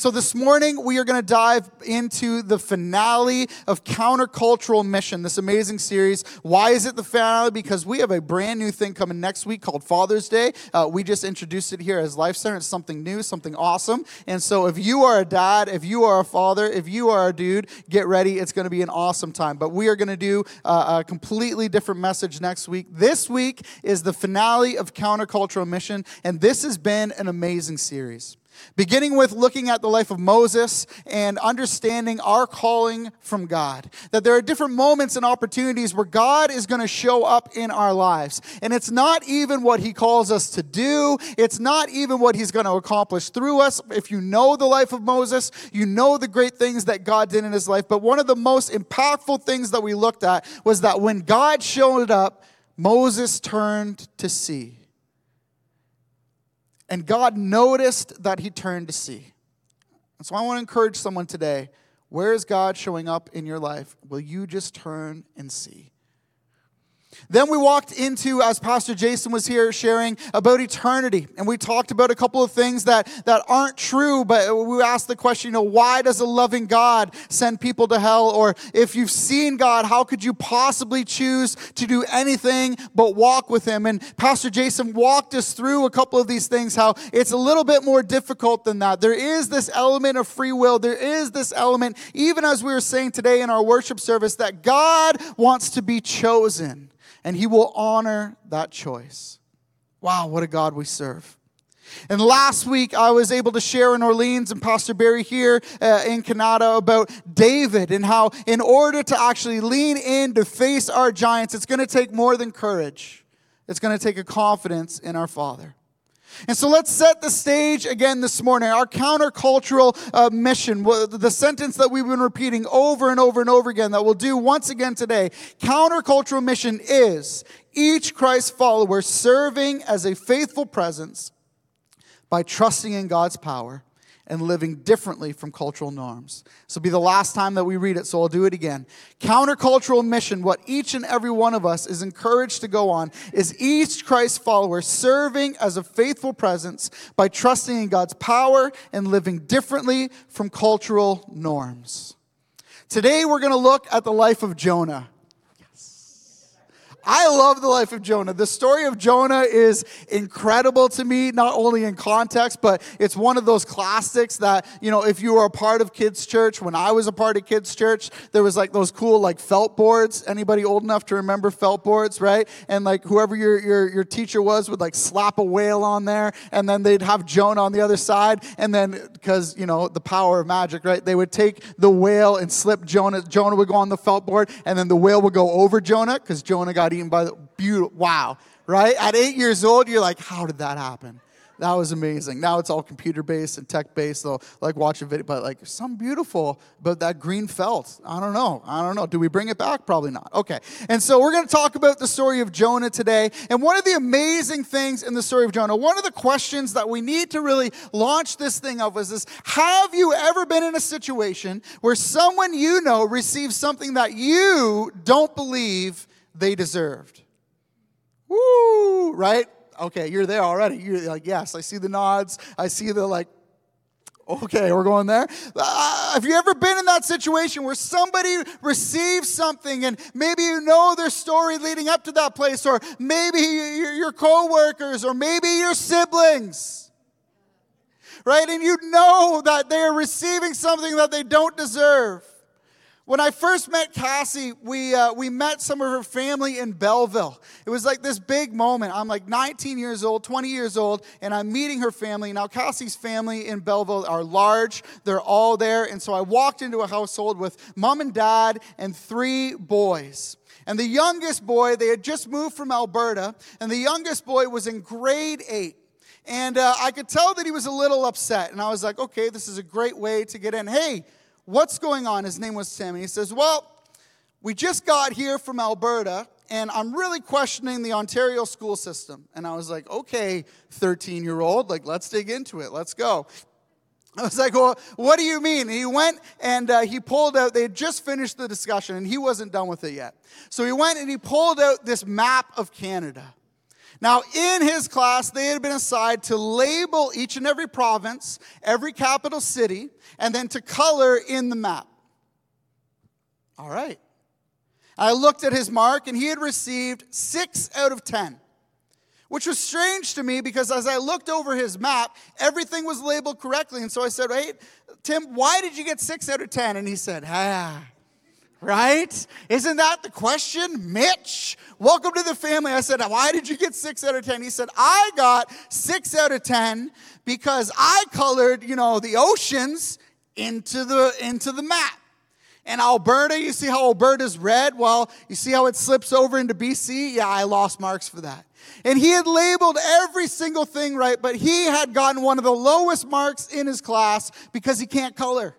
So this morning, we are going to dive into the finale of Countercultural Mission, this amazing series. Why is it the finale? Because we have a brand new thing coming next week called Father's Day. Uh, we just introduced it here as Life Center. It's something new, something awesome. And so if you are a dad, if you are a father, if you are a dude, get ready. It's going to be an awesome time. But we are going to do uh, a completely different message next week. This week is the finale of Countercultural Mission, and this has been an amazing series. Beginning with looking at the life of Moses and understanding our calling from God. That there are different moments and opportunities where God is going to show up in our lives. And it's not even what He calls us to do, it's not even what He's going to accomplish through us. If you know the life of Moses, you know the great things that God did in his life. But one of the most impactful things that we looked at was that when God showed up, Moses turned to see. And God noticed that he turned to see. And so I want to encourage someone today where is God showing up in your life? Will you just turn and see? Then we walked into, as Pastor Jason was here sharing about eternity, and we talked about a couple of things that, that aren't true, but we asked the question, you know, why does a loving God send people to hell? Or if you've seen God, how could you possibly choose to do anything but walk with Him? And Pastor Jason walked us through a couple of these things, how it's a little bit more difficult than that. There is this element of free will, there is this element, even as we were saying today in our worship service, that God wants to be chosen and He will honor that choice. Wow, what a God we serve. And last week, I was able to share in Orleans and Pastor Barry here uh, in Kanata about David and how, in order to actually lean in to face our giants, it's going to take more than courage. It's going to take a confidence in our Father. And so let's set the stage again this morning. Our countercultural uh, mission, the sentence that we've been repeating over and over and over again, that we'll do once again today. Countercultural mission is each Christ follower serving as a faithful presence by trusting in God's power and living differently from cultural norms. This will be the last time that we read it, so I'll do it again. Countercultural mission, what each and every one of us is encouraged to go on, is each Christ follower serving as a faithful presence by trusting in God's power and living differently from cultural norms. Today, we're going to look at the life of Jonah. I love the life of Jonah. The story of Jonah is incredible to me, not only in context, but it's one of those classics that, you know, if you were a part of kids' church, when I was a part of kids' church, there was like those cool like felt boards. Anybody old enough to remember felt boards, right? And like whoever your, your, your teacher was would like slap a whale on there, and then they'd have Jonah on the other side. And then, because, you know, the power of magic, right? They would take the whale and slip Jonah. Jonah would go on the felt board, and then the whale would go over Jonah because Jonah got eaten by the beautiful, wow, right? At eight years old, you're like, how did that happen? That was amazing. Now it's all computer based and tech based. So like watch a video, but like some beautiful, but that green felt. I don't know. I don't know. Do we bring it back? Probably not. Okay. And so we're going to talk about the story of Jonah today. And one of the amazing things in the story of Jonah, one of the questions that we need to really launch this thing of is this: Have you ever been in a situation where someone you know receives something that you don't believe they deserved. Woo, right? Okay, you're there already. You're like, yes, I see the nods. I see the like, okay, we're going there. Uh, have you ever been in that situation where somebody receives something and maybe you know their story leading up to that place, or maybe your, coworkers, or maybe your siblings? Right? And you know that they are receiving something that they don't deserve. When I first met Cassie, we, uh, we met some of her family in Belleville. It was like this big moment. I'm like 19 years old, 20 years old, and I'm meeting her family. Now, Cassie's family in Belleville are large, they're all there. And so I walked into a household with mom and dad and three boys. And the youngest boy, they had just moved from Alberta, and the youngest boy was in grade eight. And uh, I could tell that he was a little upset. And I was like, okay, this is a great way to get in. Hey, what's going on? His name was Tim. And he says, Well, we just got here from Alberta, and I'm really questioning the Ontario school system. And I was like, okay, 13 year old, like, let's dig into it. Let's go. I was like, well, what do you mean? And he went and uh, he pulled out, they had just finished the discussion, and he wasn't done with it yet. So he went and he pulled out this map of Canada. Now, in his class, they had been assigned to label each and every province, every capital city, and then to color in the map. All right. I looked at his mark, and he had received six out of 10, which was strange to me because as I looked over his map, everything was labeled correctly. And so I said, Hey, Tim, why did you get six out of 10? And he said, Ah, right? Isn't that the question? Mitch, welcome to the family. I said, Why did you get six out of 10? He said, I got six out of 10 because I colored, you know, the oceans into the, into the map. And Alberta, you see how Alberta's red? Well, you see how it slips over into BC? Yeah, I lost marks for that. And he had labeled every single thing right, but he had gotten one of the lowest marks in his class because he can't color.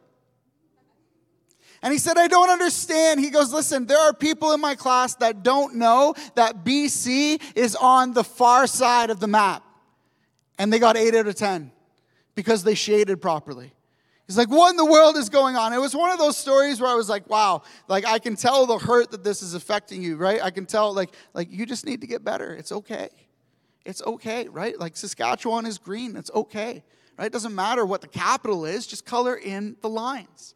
And he said, I don't understand. He goes, Listen, there are people in my class that don't know that BC is on the far side of the map. And they got 8 out of 10 because they shaded properly. He's like, What in the world is going on? It was one of those stories where I was like, Wow, like I can tell the hurt that this is affecting you, right? I can tell, like, like you just need to get better. It's okay. It's okay, right? Like Saskatchewan is green. It's okay, right? It doesn't matter what the capital is, just color in the lines.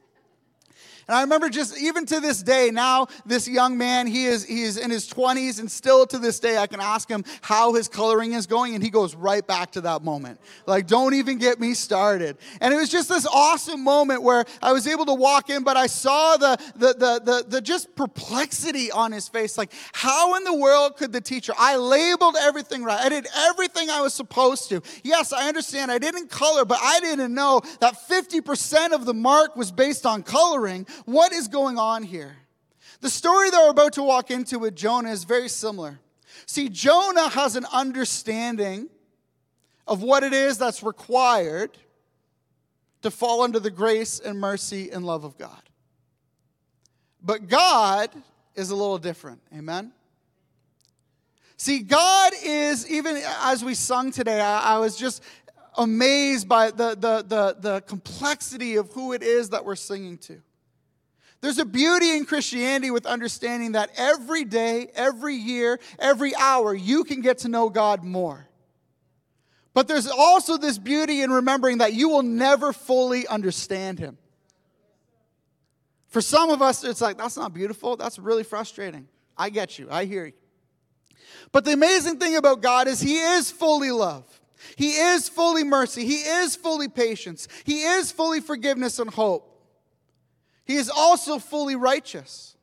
And I remember just even to this day, now this young man, he is he is in his 20s, and still to this day, I can ask him how his coloring is going, and he goes right back to that moment. Like, don't even get me started. And it was just this awesome moment where I was able to walk in, but I saw the the the the, the just perplexity on his face. Like, how in the world could the teacher? I labeled everything right. I did everything I was supposed to. Yes, I understand I didn't color, but I didn't know that 50% of the mark was based on coloring what is going on here? The story that we're about to walk into with Jonah is very similar. See, Jonah has an understanding of what it is that's required to fall under the grace and mercy and love of God. But God is a little different. Amen? See, God is, even as we sung today, I, I was just amazed by the, the, the, the complexity of who it is that we're singing to. There's a beauty in Christianity with understanding that every day, every year, every hour, you can get to know God more. But there's also this beauty in remembering that you will never fully understand Him. For some of us, it's like, that's not beautiful. That's really frustrating. I get you. I hear you. But the amazing thing about God is He is fully love. He is fully mercy. He is fully patience. He is fully forgiveness and hope. He is also fully righteous.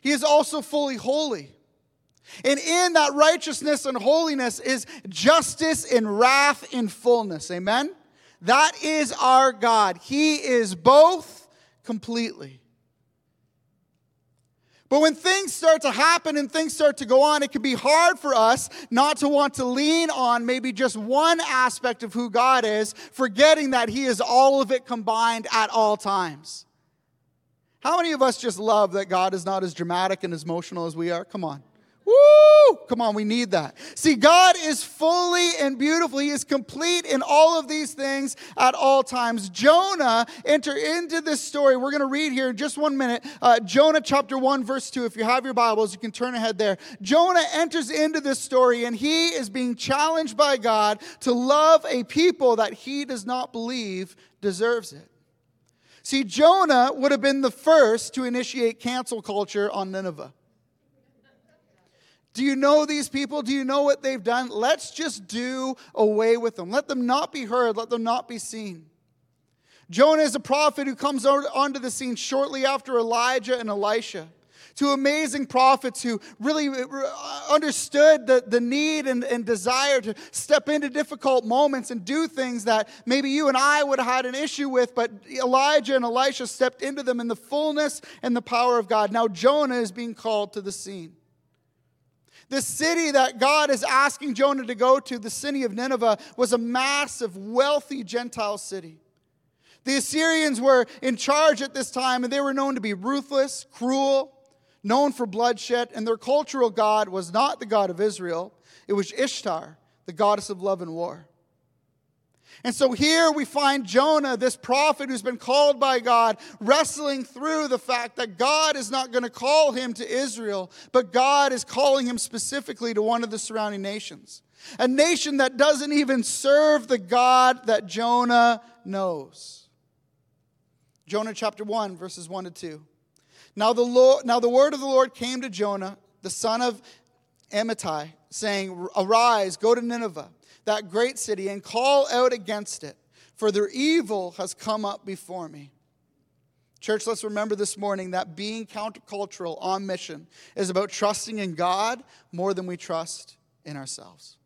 He is also fully holy. And in that righteousness and holiness is justice and wrath in fullness. Amen? That is our God. He is both completely. But when things start to happen and things start to go on, it can be hard for us not to want to lean on maybe just one aspect of who God is, forgetting that He is all of it combined at all times. How many of us just love that God is not as dramatic and as emotional as we are? Come on. Woo! Come on, we need that. See, God is fully and beautiful. He is complete in all of these things at all times. Jonah enter into this story. We're going to read here in just one minute. Uh, Jonah chapter 1, verse 2. If you have your Bibles, you can turn ahead there. Jonah enters into this story and he is being challenged by God to love a people that he does not believe deserves it. See, Jonah would have been the first to initiate cancel culture on Nineveh. Do you know these people? Do you know what they've done? Let's just do away with them. Let them not be heard. Let them not be seen. Jonah is a prophet who comes onto the scene shortly after Elijah and Elisha two amazing prophets who really uh, understood the, the need and, and desire to step into difficult moments and do things that maybe you and I would have had an issue with, but Elijah and Elisha stepped into them in the fullness and the power of God. Now Jonah is being called to the scene. The city that God is asking Jonah to go to, the city of Nineveh, was a massive, wealthy Gentile city. The Assyrians were in charge at this time, and they were known to be ruthless, cruel, known for bloodshed, and their cultural god was not the God of Israel, it was Ishtar, the goddess of love and war. And so here we find Jonah, this prophet who's been called by God, wrestling through the fact that God is not going to call him to Israel, but God is calling him specifically to one of the surrounding nations. A nation that doesn't even serve the God that Jonah knows. Jonah chapter 1, verses 1 to 2. Now the, Lord, now the word of the Lord came to Jonah, the son of Amittai, saying, Arise, go to Nineveh that great city and call out against it, for their evil has come up before me. Church, let's remember this morning that being countercultural on mission is about trusting in God more than we trust in ourselves.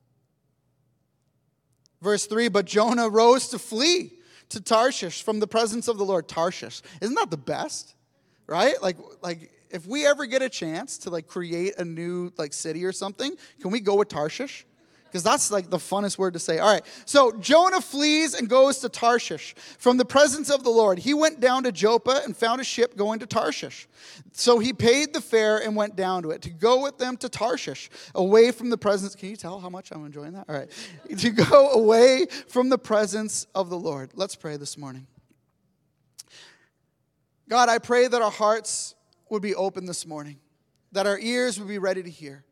Verse 3 But Jonah rose to flee to Tarshish from the presence of the Lord. Tarshish. Isn't that the best? Right? Like, like if we ever get a chance to like create a new like city or something, can we go with Tarshish? because that's like the funnest word to say. All right, so Jonah flees and goes to Tarshish from the presence of the Lord. He went down to Joppa and found a ship going to Tarshish. So he paid the fare and went down to it to go with them to Tarshish, away from the presence. Can you tell how much I'm enjoying that? All right, to go away from the presence of the Lord. Let's pray this morning. God, I pray that our hearts would be open this morning, that our ears would be ready to hear.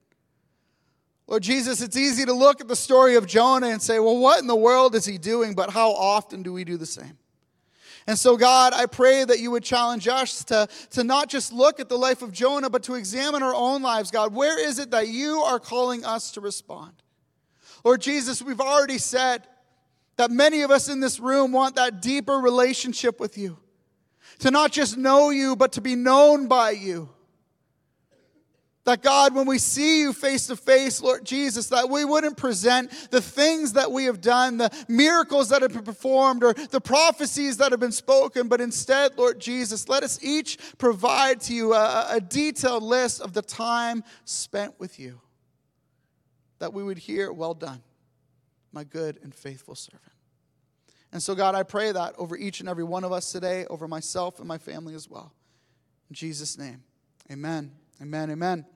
Lord Jesus, it's easy to look at the story of Jonah and say, well, what in the world is he doing? But how often do we do the same? And so, God, I pray that you would challenge us to, to not just look at the life of Jonah, but to examine our own lives, God. Where is it that you are calling us to respond? Lord Jesus, we've already said that many of us in this room want that deeper relationship with you, to not just know you, but to be known by you. That God, when we see you face to face, Lord Jesus, that we wouldn't present the things that we have done, the miracles that have been performed, or the prophecies that have been spoken, but instead, Lord Jesus, let us each provide to you a, a detailed list of the time spent with you. That we would hear, Well done, my good and faithful servant. And so, God, I pray that over each and every one of us today, over myself and my family as well. In Jesus' name, amen. Amen. Amen.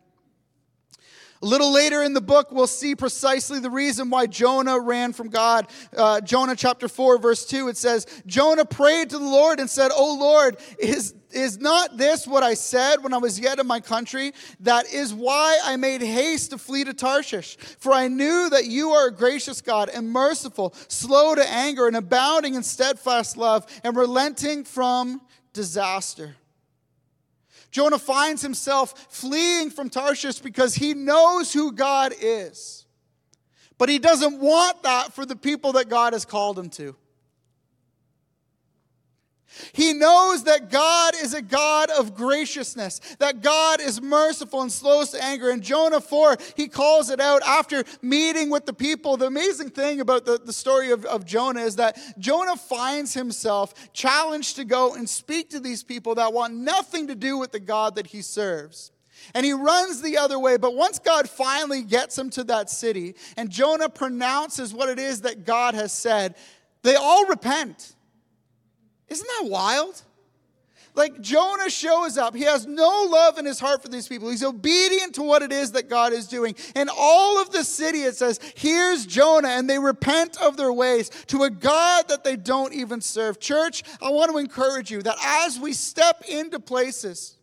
A little later in the book, we'll see precisely the reason why Jonah ran from God. Uh, Jonah chapter 4, verse 2, it says, Jonah prayed to the Lord and said, Oh Lord, is, is not this what I said when I was yet in my country? That is why I made haste to flee to Tarshish. For I knew that you are a gracious God and merciful, slow to anger, and abounding in steadfast love, and relenting from disaster. Jonah finds himself fleeing from Tarshish because he knows who God is. But he doesn't want that for the people that God has called him to. He knows that God is a God of graciousness, that God is merciful and slow to anger. In Jonah 4, he calls it out after meeting with the people. The amazing thing about the, the story of, of Jonah is that Jonah finds himself challenged to go and speak to these people that want nothing to do with the God that he serves. And he runs the other way. But once God finally gets him to that city and Jonah pronounces what it is that God has said, they all repent. Isn't that wild? Like Jonah shows up. He has no love in his heart for these people. He's obedient to what it is that God is doing. And all of the city, it says, here's Jonah, and they repent of their ways to a God that they don't even serve. Church, I want to encourage you that as we step into places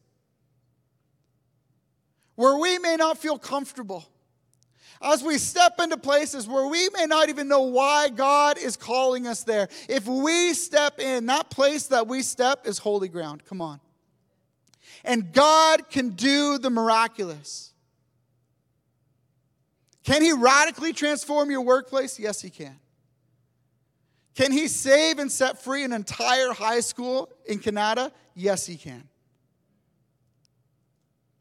where we may not feel comfortable, as we step into places where we may not even know why God is calling us there, if we step in, that place that we step is holy ground. Come on. And God can do the miraculous. Can He radically transform your workplace? Yes, He can. Can He save and set free an entire high school in Canada? Yes, He can.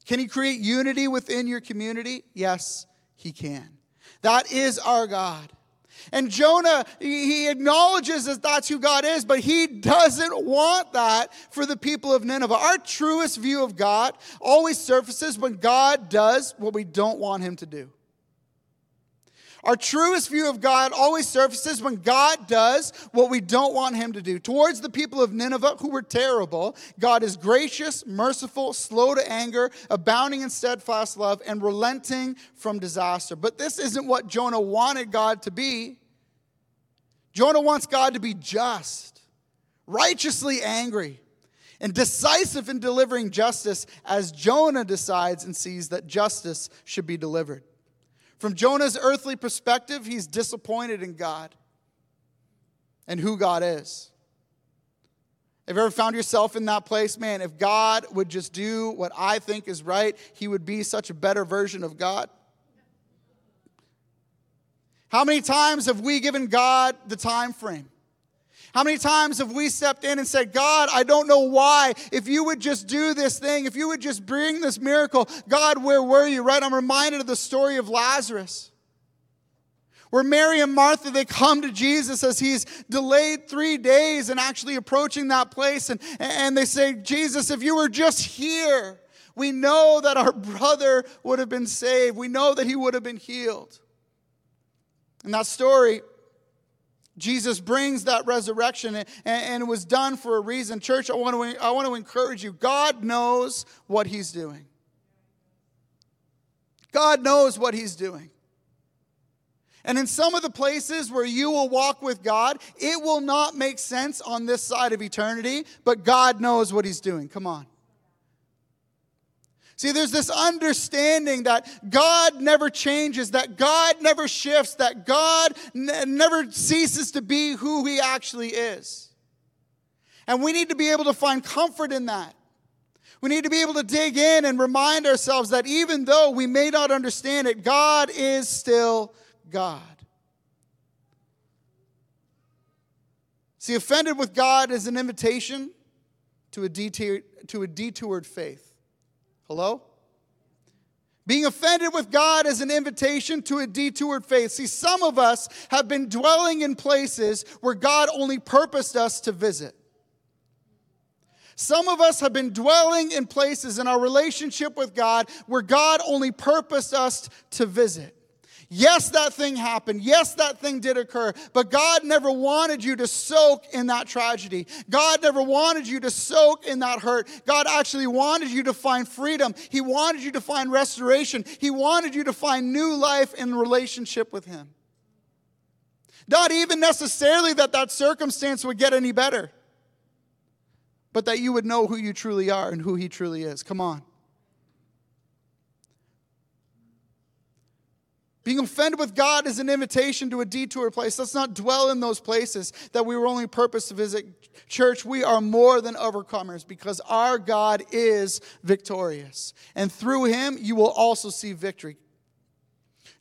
Can He create unity within your community? Yes, he can. That is our God. And Jonah, he acknowledges that that's who God is, but he doesn't want that for the people of Nineveh. Our truest view of God always surfaces when God does what we don't want him to do. Our truest view of God always surfaces when God does what we don't want Him to do. Towards the people of Nineveh, who were terrible, God is gracious, merciful, slow to anger, abounding in steadfast love, and relenting from disaster. But this isn't what Jonah wanted God to be. Jonah wants God to be just, righteously angry, and decisive in delivering justice as Jonah decides and sees that justice should be delivered. From Jonah's earthly perspective, he's disappointed in God and who God is. Have you ever found yourself in that place? Man, if God would just do what I think is right, he would be such a better version of God. How many times have we given God the time frame? How many times have we stepped in and said, God, I don't know why. If you would just do this thing, if you would just bring this miracle, God, where were you? Right? I'm reminded of the story of Lazarus. Where Mary and Martha, they come to Jesus as he's delayed three days and actually approaching that place. And, and they say, Jesus, if you were just here, we know that our brother would have been saved. We know that he would have been healed. In that story, Jesus brings that resurrection, and, and, it was done for a reason. Church, I want, to, I want to encourage you God knows what He's doing. God knows what He's doing. And in some of the places where you will walk with God, it will not make sense on this side of eternity, but God knows what He's doing. Come on. See, there's this understanding that God never changes, that God never shifts, that God n- never ceases to be who He actually is. And we need to be able to find comfort in that. We need to be able to dig in and remind ourselves that even though we may not understand it, God is still God. See, offended with God is an invitation to a, detour, to a detoured faith. Hello? Being offended with God is an invitation to a detoured faith. See, some of us have been dwelling in places where God only purposed us to visit. Some of us have been dwelling in places in our relationship with God where God only purposed us to visit. Yes, that thing happened. Yes, that thing did occur. But God never wanted you to soak in that tragedy. God never wanted you to soak in that hurt. God actually wanted you to find freedom. He wanted you to find restoration. He wanted you to find new life in relationship with Him. Not even necessarily that that circumstance would get any better, but that you would know who you truly are and who He truly is. Come on. Being offended with God is an invitation to a detour place. Let's not dwell in those places that we were only purpose to visit. Church, we are more than overcomers because our God is victorious. And through him, you will also see victory.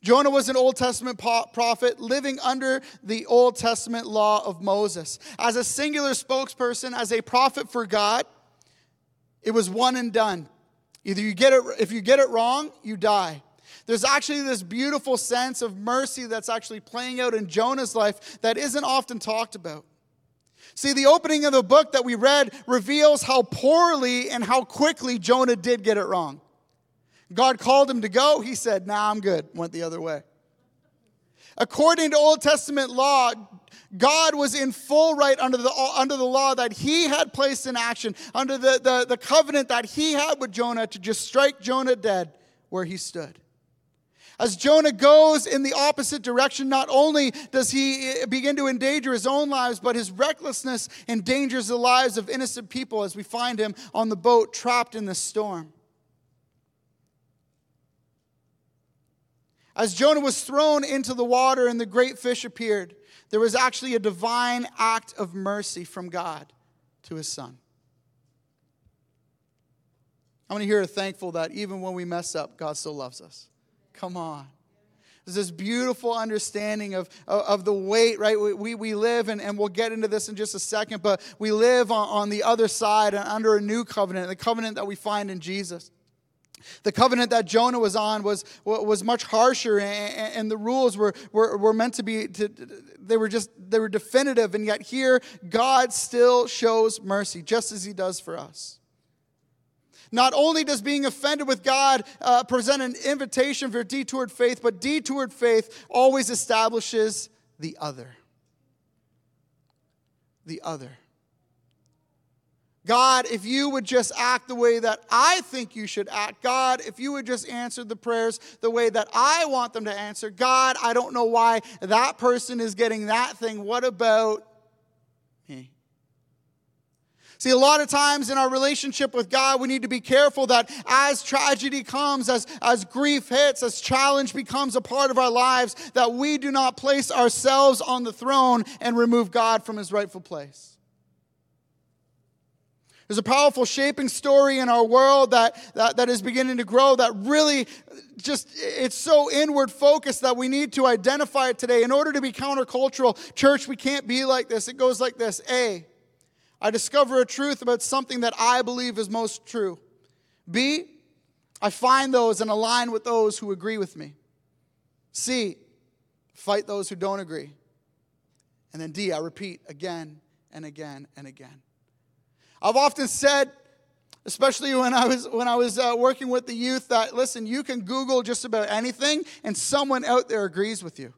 Jonah was an Old Testament prophet living under the Old Testament law of Moses. As a singular spokesperson, as a prophet for God, it was one and done. Either you get it, if you get it wrong, you die. There's actually this beautiful sense of mercy that's actually playing out in Jonah's life that isn't often talked about. See, the opening of the book that we read reveals how poorly and how quickly Jonah did get it wrong. God called him to go. He said, Nah, I'm good. Went the other way. According to Old Testament law, God was in full right under the, under the law that he had placed in action, under the, the, the covenant that he had with Jonah to just strike Jonah dead where he stood. As Jonah goes in the opposite direction, not only does he eh, begin to endanger his own lives, but his recklessness endangers the lives of innocent people as we find him on the boat trapped in the storm. As Jonah was thrown into the water and the great fish appeared, there was actually a divine act of mercy from God to his son. How many here are thankful that even when we mess up, God still loves us? Come on. There's this beautiful understanding of, of, the weight, right? We, we live, and, and we'll get into this in just a second, but we live on, on the other side and under a new covenant, the covenant that we find in Jesus. The covenant that Jonah was on was, was much harsher, and, and the rules were, were, were meant to be, to, they were just, they were definitive, and yet here, God still shows mercy, just as he does for us. Not only does being offended with God uh, present an invitation for detoured faith, but detoured faith always establishes the other. The other. God, if you would just act the way that I think you should act. God, if you would just answer the prayers the way that I want them to answer. God, I don't know why that person is getting that thing. What about? See, a lot of times in our relationship with God, we need to be careful that as tragedy comes, as, as grief hits, as challenge becomes a part of our lives, that we do not place ourselves on the throne and remove God from his rightful place. There's a powerful shaping story in our world that, that, that is beginning to grow that really just, it's so inward focused that we need to identify it today. In order to be countercultural, church, we can't be like this. It goes like this A, I discover a truth about something that I believe is most true. B, I find those and align with those who agree with me. C, fight those who don't agree. And then D, I repeat again and again and again. I've often said, especially when I was when I was uh, working with the youth, that listen, you can Google just about anything, and someone out there agrees with you.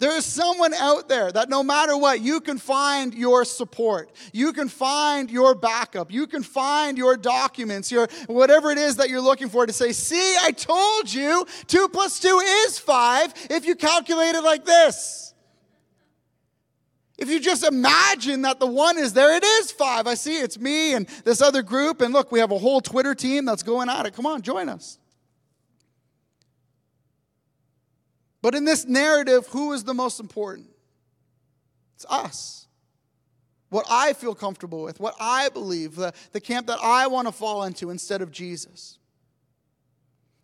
There is someone out there that no matter what, you can find your support. You can find your backup. You can find your documents, your whatever it is that you're looking for to say, see, I told you two plus two is five if you calculate it like this. If you just imagine that the one is there, it is five. I see it's me and this other group. And look, we have a whole Twitter team that's going at it. Come on, join us. But in this narrative, who is the most important? It's us. What I feel comfortable with, what I believe, the, the camp that I want to fall into instead of Jesus.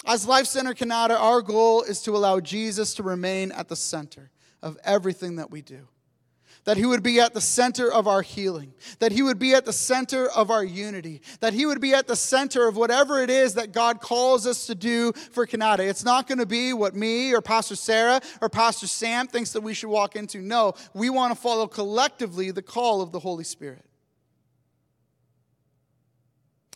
As Life Center Kanata, our goal is to allow Jesus to remain at the center of everything that we do that He would be at the center of our healing, that He would be at the center of our unity, that He would be at the center of whatever it is that God calls us to do for Canada. It's not going to be what me or Pastor Sarah or Pastor Sam thinks that we should walk into. No, we want to follow collectively the call of the Holy Spirit.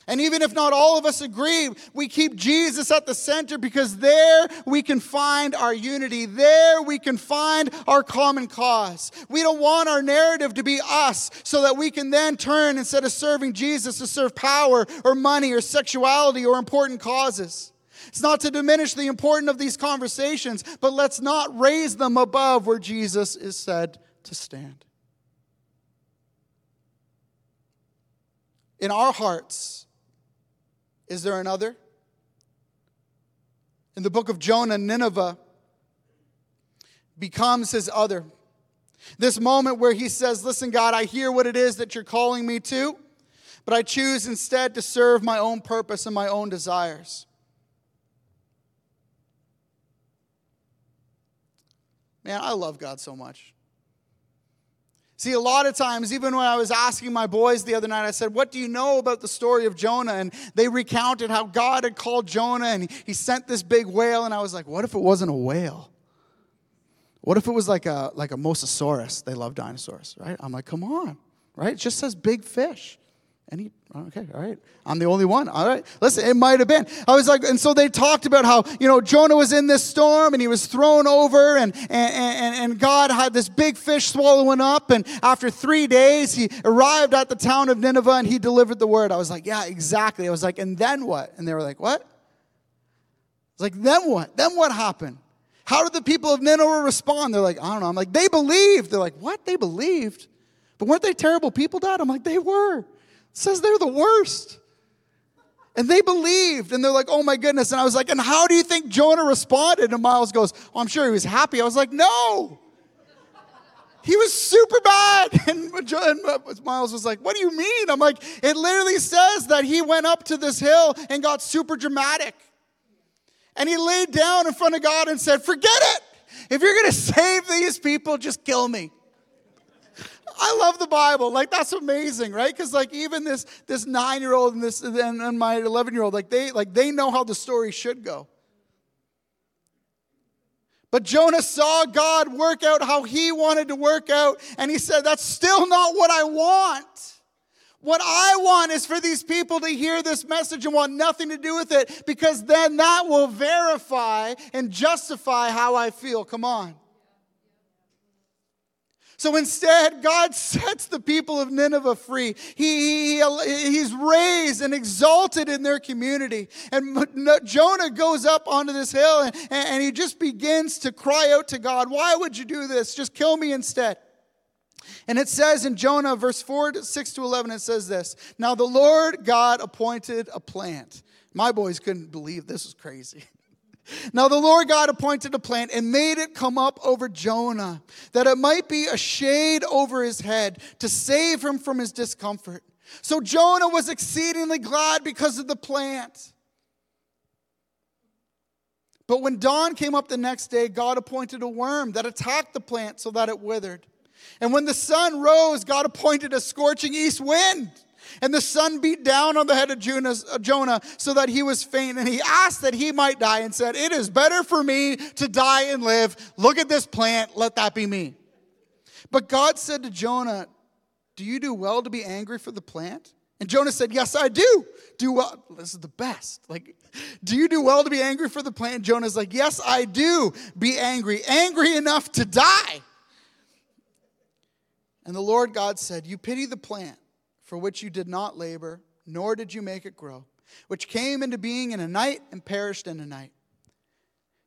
And even if not all of us agree, we keep Jesus at the center because there we can find our unity. There we can find our common cause. We don't want our narrative to be us so that we can then turn, instead of serving Jesus, to serve power or money or sexuality or important causes. It's not to diminish the importance of these conversations, but let's not raise them above where Jesus is said to stand. In our hearts, is there another? In the book of Jonah, Nineveh becomes his other. This moment where he says, Listen, God, I hear what it is that you're calling me to, but I choose instead to serve my own purpose and my own desires. Man, I love God so much. See, a lot of times, even when I was asking my boys the other night, I said, What do you know about the story of Jonah? And they recounted how God had called Jonah and he sent this big whale. And I was like, What if it wasn't a whale? What if it was like a, like a mosasaurus? They love dinosaurs, right? I'm like, Come on, right? It just says big fish. Any, okay, all right. I'm the only one. All right. Listen, it might have been. I was like, and so they talked about how, you know, Jonah was in this storm and he was thrown over and, and, and, and God had this big fish swallowing up. And after three days, he arrived at the town of Nineveh and he delivered the word. I was like, yeah, exactly. I was like, and then what? And they were like, what? I was like, then what? Then what happened? How did the people of Nineveh respond? They're like, I don't know. I'm like, they believed. They're like, what? They believed? But weren't they terrible people, Dad? I'm like, they were says they're the worst. And they believed, and they're like, oh my goodness. And I was like, and how do you think Jonah responded? And Miles goes, oh, I'm sure he was happy. I was like, no. He was super bad. And uh, Miles was like, What do you mean? I'm like, It literally says that he went up to this hill and got super dramatic. And he laid down in front of God and said, Forget it. If you're going to save these people, just kill me. I love the Bible. Like that's amazing, right? Because like even this this nine year old and this and, and my eleven year old, like they like they know how the story should go. But Jonah saw God work out how he wanted to work out, and he said, That's still not what I want. What I want is for these people to hear this message and want nothing to do with it because then that will verify and justify how I feel. Come on. So instead, God sets the people of Nineveh free. He, he, he's raised and exalted in their community. And Jonah goes up onto this hill and, and he just begins to cry out to God, Why would you do this? Just kill me instead. And it says in Jonah, verse 4 to 6 to 11, it says this Now the Lord God appointed a plant. My boys couldn't believe this was crazy. Now the Lord God appointed a plant and made it come up over Jonah, that it might be a shade over his head to save him from his discomfort. So Jonah was exceedingly glad because of the plant. But when dawn came up the next day, God appointed a worm that attacked the plant so that it withered. And when the sun rose, God appointed a scorching east wind. And the sun beat down on the head of uh, Jonah so that he was faint. And he asked that he might die and said, It is better for me to die and live. Look at this plant. Let that be me. But God said to Jonah, Do you do well to be angry for the plant? And Jonah said, Yes, I do. Do well. This is the best. Like, do you do well to be angry for the plant? Jonah's like, Yes, I do. Be angry. Angry enough to die. And the Lord God said, You pity the plant for which you did not labor, nor did you make it grow, which came into being in a night and perished in a night.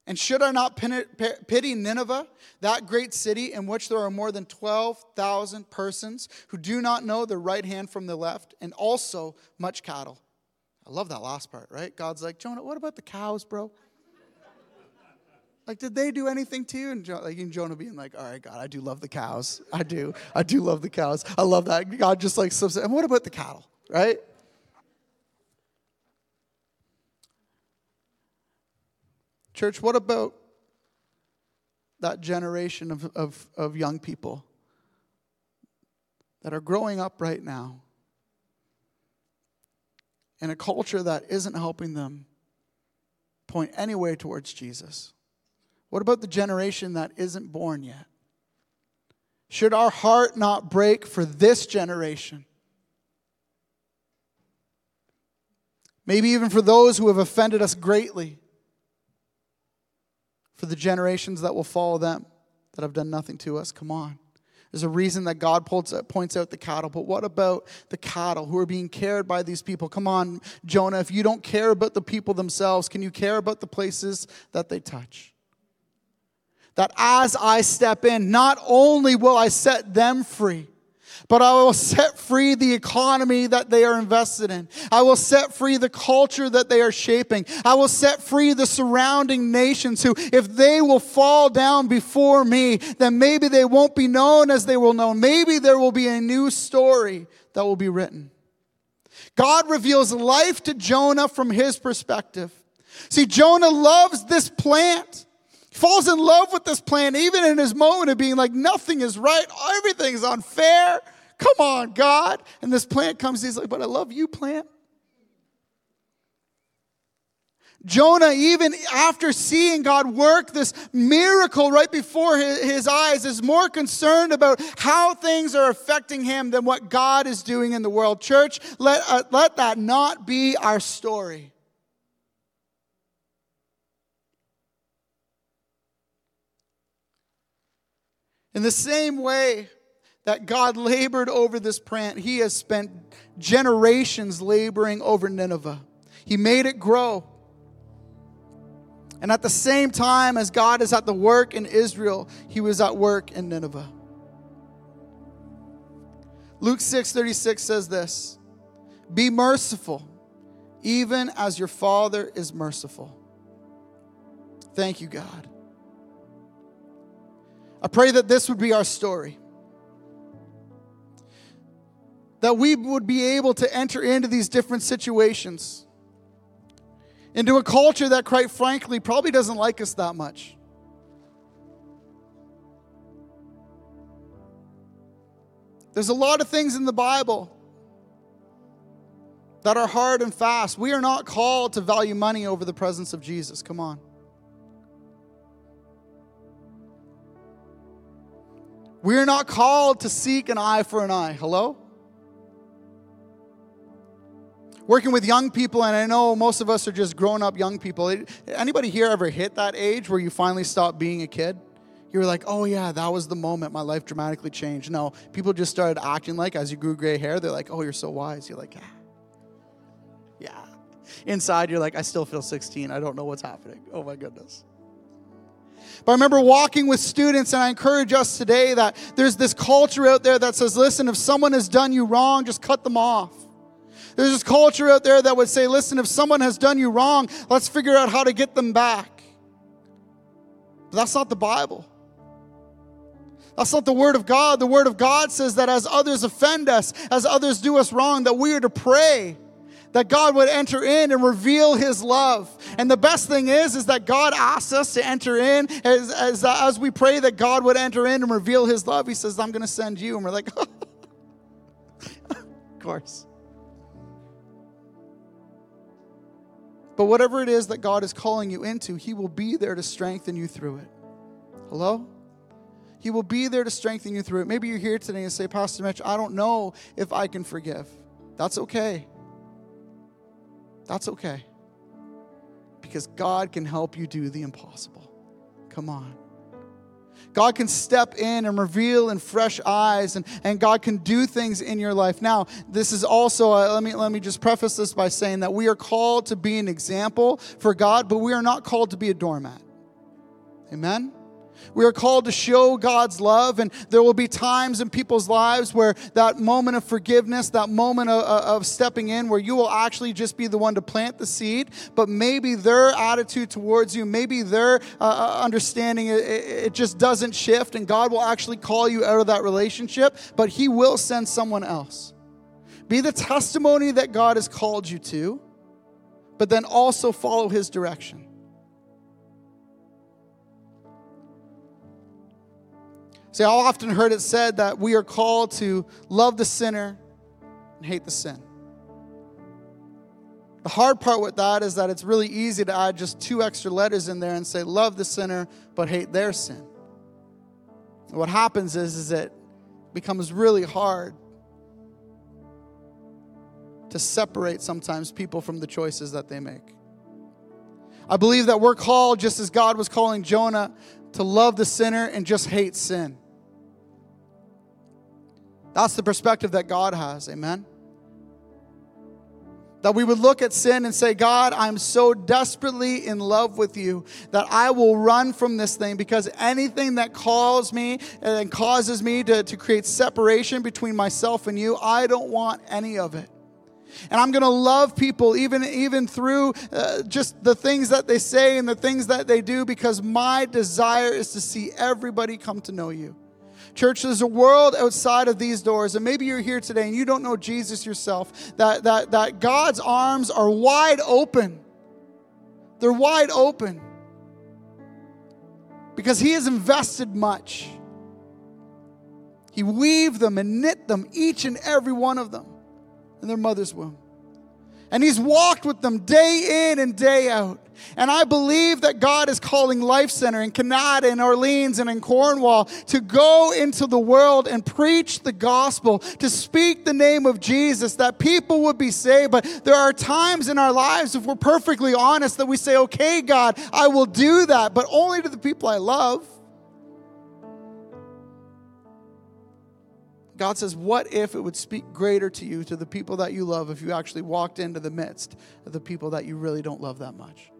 And should I not pity Nineveh, that great city in which there are more than 12,000 persons who do not know the right hand from the left, and also much cattle? I love that last part, right? God's like, Jonah, what about the cows, bro? Like, did they do anything to you? And like, and Jonah being like, all right, God, I do love the cows. I do. I do love the cows. I love that. God just like slips. And what about the cattle, right? Church, what about that generation of, of, of young people that are growing up right now in a culture that isn't helping them point any way towards Jesus? What about the generation that isn't born yet? Should our heart not break for this generation? Maybe even for those who have offended us greatly, for the generations that will follow them that have done nothing to us. Come on. There's a reason that God points out the cattle, but what about the cattle who are being cared by these people? Come on, Jonah, if you don't care about the people themselves, can you care about the places that they touch? That as I step in, not only will I set them free, but I will set free the economy that they are invested in. I will set free the culture that they are shaping. I will set free the surrounding nations who, if they will fall down before me, then maybe they won't be known as they will know. Maybe there will be a new story that will be written. God reveals life to Jonah from his perspective. See, Jonah loves this plant falls in love with this plan, even in his moment of being like, nothing is right, everything's unfair. Come on, God. And this plant comes, he's like, but I love you, plant. Jonah, even after seeing God work this miracle right before his, eyes, is more concerned about how things are affecting him than what God is doing in the world. Church, let, uh, let that not be our story. In the same way that God labored over this plant, He has spent generations laboring over Nineveh. He made it grow. And at the same time as God is at the work in Israel, He was at work in Nineveh. Luke 6:36 says this, "Be merciful, even as your Father is merciful." Thank you, God. I pray that this would be our story. That we would be able to enter into these different situations, into a culture that, quite frankly, probably doesn't like us that much. There's a lot of things in the Bible that are hard and fast. We are not called to value money over the presence of Jesus. Come on. We're not called to seek an eye for an eye. Hello? Working with young people, and I know most of us are just grown up young people. Anybody here ever hit that age where you finally stop being a kid? You were like, oh yeah, that was the moment my life dramatically changed. No, people just started acting like as you grew gray hair, they're like, oh, you're so wise. You're like, yeah. Yeah. Inside, you're like, I still feel 16. I don't know what's happening. Oh my goodness. But I remember walking with students, and I encourage us today that there's this culture out there that says, listen, if someone has done you wrong, just cut them off. There's this culture out there that would say, listen, if someone has done you wrong, let's figure out how to get them back. But that's not the Bible. That's not the Word of God. The Word of God says that as others offend us, as others do us wrong, that we are to pray that God would enter in and reveal his love. And the best thing is, is that God asks us to enter in as, as, uh, as we pray that God would enter in and reveal his love. He says, I'm going to send you. And we're like, of course. But whatever it is that God is calling you into, he will be there to strengthen you through it. Hello? He will be there to strengthen you through it. Maybe you're here today and say, Pastor Mitch, I don't know if I can forgive. That's okay. That's okay. Because God can help you do the impossible. Come on. God can step in and reveal in fresh eyes, and, and God can do things in your life. Now, this is also, uh, let, me, let me just preface this by saying that we are called to be an example for God, but we are not called to be a doormat. Amen? We are called to show God's love, and there will be times in people's lives where that moment of forgiveness, that moment of, of, stepping in, where you will actually just be the one to plant the seed, but maybe their attitude towards you, maybe their uh, uh understanding, it, it just doesn't shift, and God will actually call you out of that relationship, but He will send someone else. Be the testimony that God has called you to, but then also follow His direction. See, I often heard it said that we are called to love the sinner and hate the sin. The hard part with that is that it's really easy to add just two extra letters in there and say, love the sinner, but hate their sin. And what happens is, is it becomes really hard to separate sometimes people from the choices that they make. I believe that we're called, just as God was calling Jonah, to love the sinner and just hate sin. That's the perspective that God has. Amen. That we would look at sin and say, God, I'm so desperately in love with you that I will run from this thing because anything that calls me and causes me to, to create separation between myself and you, I don't want any of it. And I'm going to love people even, even through uh, just the things that they say and the things that they do because my desire is to see everybody come to know you. Church, there's a world outside of these doors, and maybe you're here today and you don't know Jesus yourself, that, that, that God's arms are wide open. They're wide open because He has invested much. He weaved them and knit them, each and every one of them, in their mother's womb. And He's walked with them day in and day out. And I believe that God is calling Life Center in Kanata, in Orleans, and in Cornwall to go into the world and preach the gospel, to speak the name of Jesus, that people would be saved. But there are times in our lives, if we're perfectly honest, that we say, okay, God, I will do that, but only to the people I love. God says, What if it would speak greater to you, to the people that you love, if you actually walked into the midst of the people that you really don't love that much?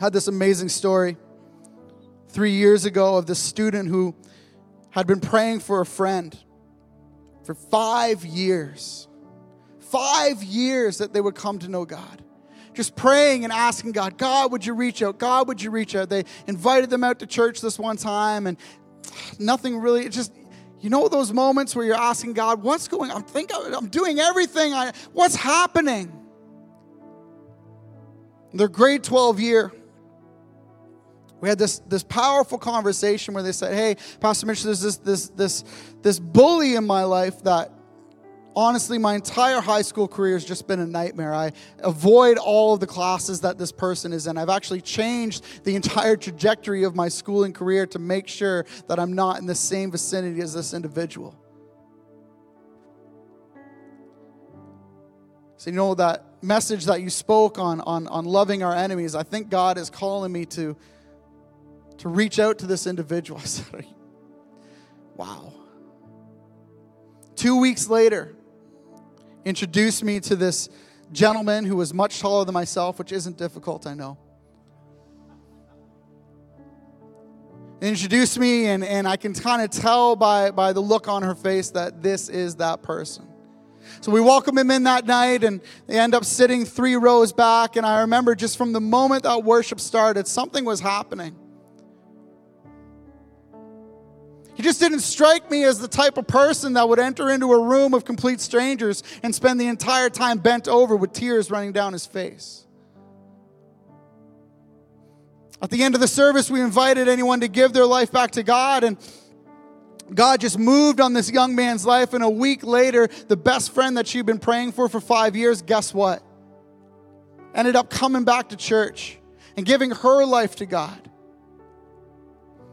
Had this amazing story three years ago of this student who had been praying for a friend for five years. Five years that they would come to know God. Just praying and asking God, God, would you reach out? God, would you reach out? They invited them out to church this one time and nothing really, just, you know those moments where you're asking God, what's going on? I think I'm doing everything. I, what's happening? Their grade 12 year, we had this, this powerful conversation where they said, Hey, Pastor Mitch, there's this, this, this, this bully in my life that honestly, my entire high school career has just been a nightmare. I avoid all of the classes that this person is in. I've actually changed the entire trajectory of my schooling career to make sure that I'm not in the same vicinity as this individual. So, you know, that message that you spoke on, on, on loving our enemies, I think God is calling me to, to reach out to this individual. I said, wow. Two weeks later, introduced me to this gentleman who was much taller than myself, which isn't difficult, I know. Introduced me, and, and I can kind of tell by, by the look on her face that this is that person. So we welcome him in that night, and they end up sitting three rows back. And I remember just from the moment that worship started, something was happening. He just didn't strike me as the type of person that would enter into a room of complete strangers and spend the entire time bent over with tears running down his face. At the end of the service, we invited anyone to give their life back to God, and God just moved on this young man's life. And a week later, the best friend that she'd been praying for for five years, guess what? Ended up coming back to church and giving her life to God.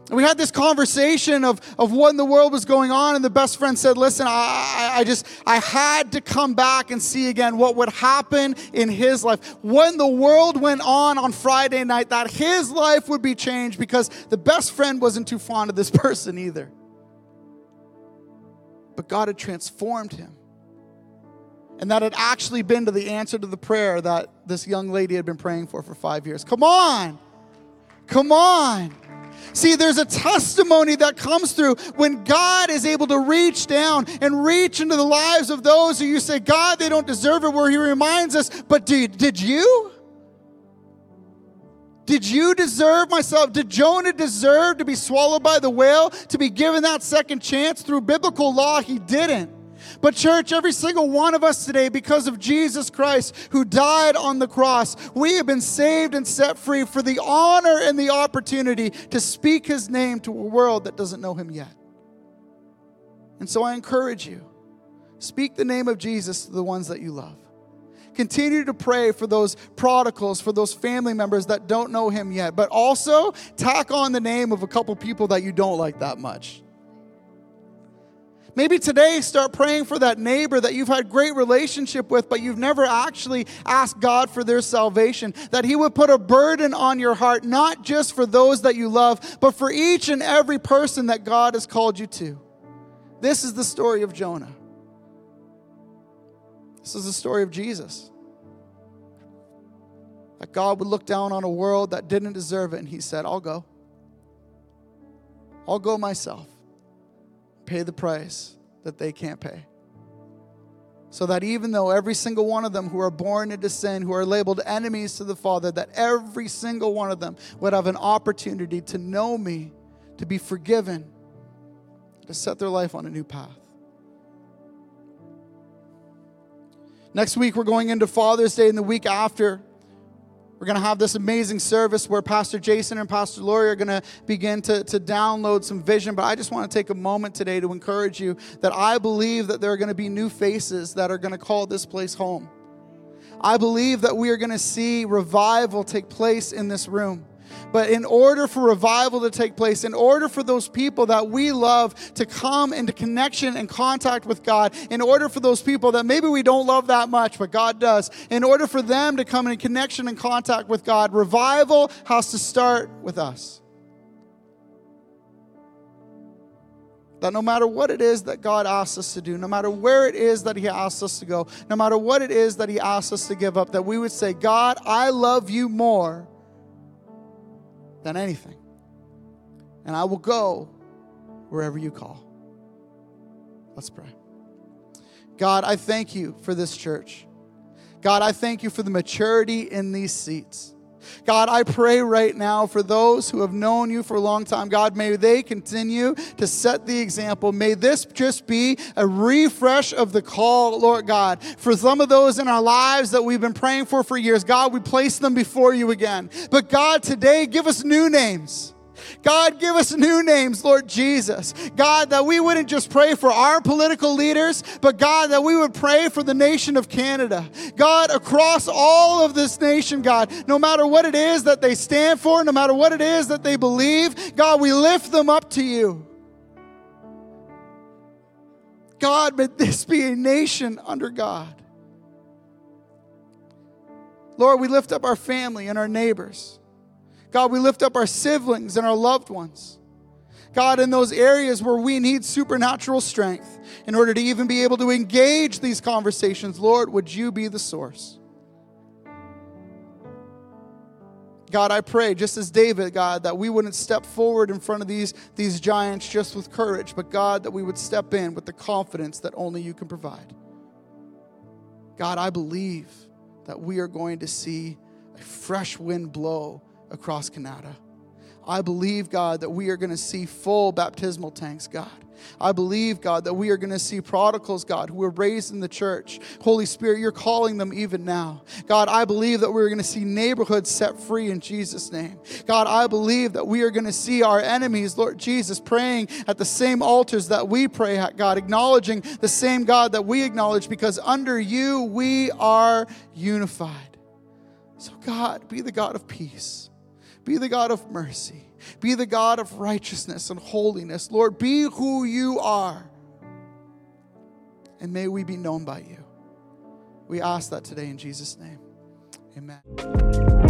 And we had this conversation of, of what in the world was going on, and the best friend said, Listen, I, I just, I had to come back and see again what would happen in his life. When the world went on on Friday night, that his life would be changed because the best friend wasn't too fond of this person either. But God had transformed him. And that had actually been to the answer to the prayer that this young lady had been praying for for five years. Come on. Come on. See, there's a testimony that comes through when God is able to reach down and reach into the lives of those who you say, God, they don't deserve it, where He reminds us, but did, did you? Did you deserve myself? Did Jonah deserve to be swallowed by the whale, to be given that second chance through biblical law? He didn't. But, church, every single one of us today, because of Jesus Christ who died on the cross, we have been saved and set free for the honor and the opportunity to speak his name to a world that doesn't know him yet. And so I encourage you speak the name of Jesus to the ones that you love. Continue to pray for those prodigals, for those family members that don't know him yet, but also tack on the name of a couple people that you don't like that much. Maybe today start praying for that neighbor that you've had great relationship with but you've never actually asked God for their salvation. That he would put a burden on your heart not just for those that you love, but for each and every person that God has called you to. This is the story of Jonah. This is the story of Jesus. That God would look down on a world that didn't deserve it and he said, "I'll go. I'll go myself." Pay the price that they can't pay. So that even though every single one of them who are born into sin, who are labeled enemies to the Father, that every single one of them would have an opportunity to know me, to be forgiven, to set their life on a new path. Next week, we're going into Father's Day, and the week after, we're going to have this amazing service where Pastor Jason and Pastor Lori are going to begin to, to download some vision. But I just want to take a moment today to encourage you that I believe that there are going to be new faces that are going to call this place home. I believe that we are going to see revival take place in this room. But in order for revival to take place, in order for those people that we love to come into connection and contact with God, in order for those people that maybe we don't love that much, but God does, in order for them to come in connection and contact with God, revival has to start with us. That no matter what it is that God asks us to do, no matter where it is that He asks us to go, no matter what it is that He asks us to give up, that we would say, God, I love you more than anything. And I will go wherever you call. Let's pray. God, I thank you for this church. God, I thank you for the maturity in these seats. God, I pray right now for those who have known you for a long time. God, may they continue to set the example. May this just be a refresh of the call, Lord God. For some of those in our lives that we've been praying for for years, God, we place them before you again. But God, today, give us new names. God, give us new names, Lord Jesus. God, that we wouldn't just pray for our political leaders, but God, that we would pray for the nation of Canada. God, across all of this nation, God, no matter what it is that they stand for, no matter what it is that they believe, God, we lift them up to you. God, may this be a nation under God. Lord, we lift up our family and our neighbors. God, we lift up our siblings and our loved ones. God, in those areas where we need supernatural strength in order to even be able to engage these conversations, Lord, would you be the source? God, I pray, just as David, God, that we wouldn't step forward in front of these, these giants just with courage, but God, that we would step in with the confidence that only you can provide. God, I believe that we are going to see a fresh wind blow across Canada. I believe, God, that we are going to see full baptismal tanks, God. I believe, God, that we are going to see prodigals, God, who were raised in the church. Holy Spirit, you're calling them even now. God, I believe that we're going to see neighborhoods set free in Jesus' name. God, I believe that we are going to see our enemies, Lord Jesus, praying at the same altars that we pray at, God, acknowledging the same God that we acknowledge because under you we are unified. So, God, be the God of peace. Be the God of mercy. Be the God of righteousness and holiness. Lord, be who you are. And may we be known by you. We ask that today in Jesus' name. Amen.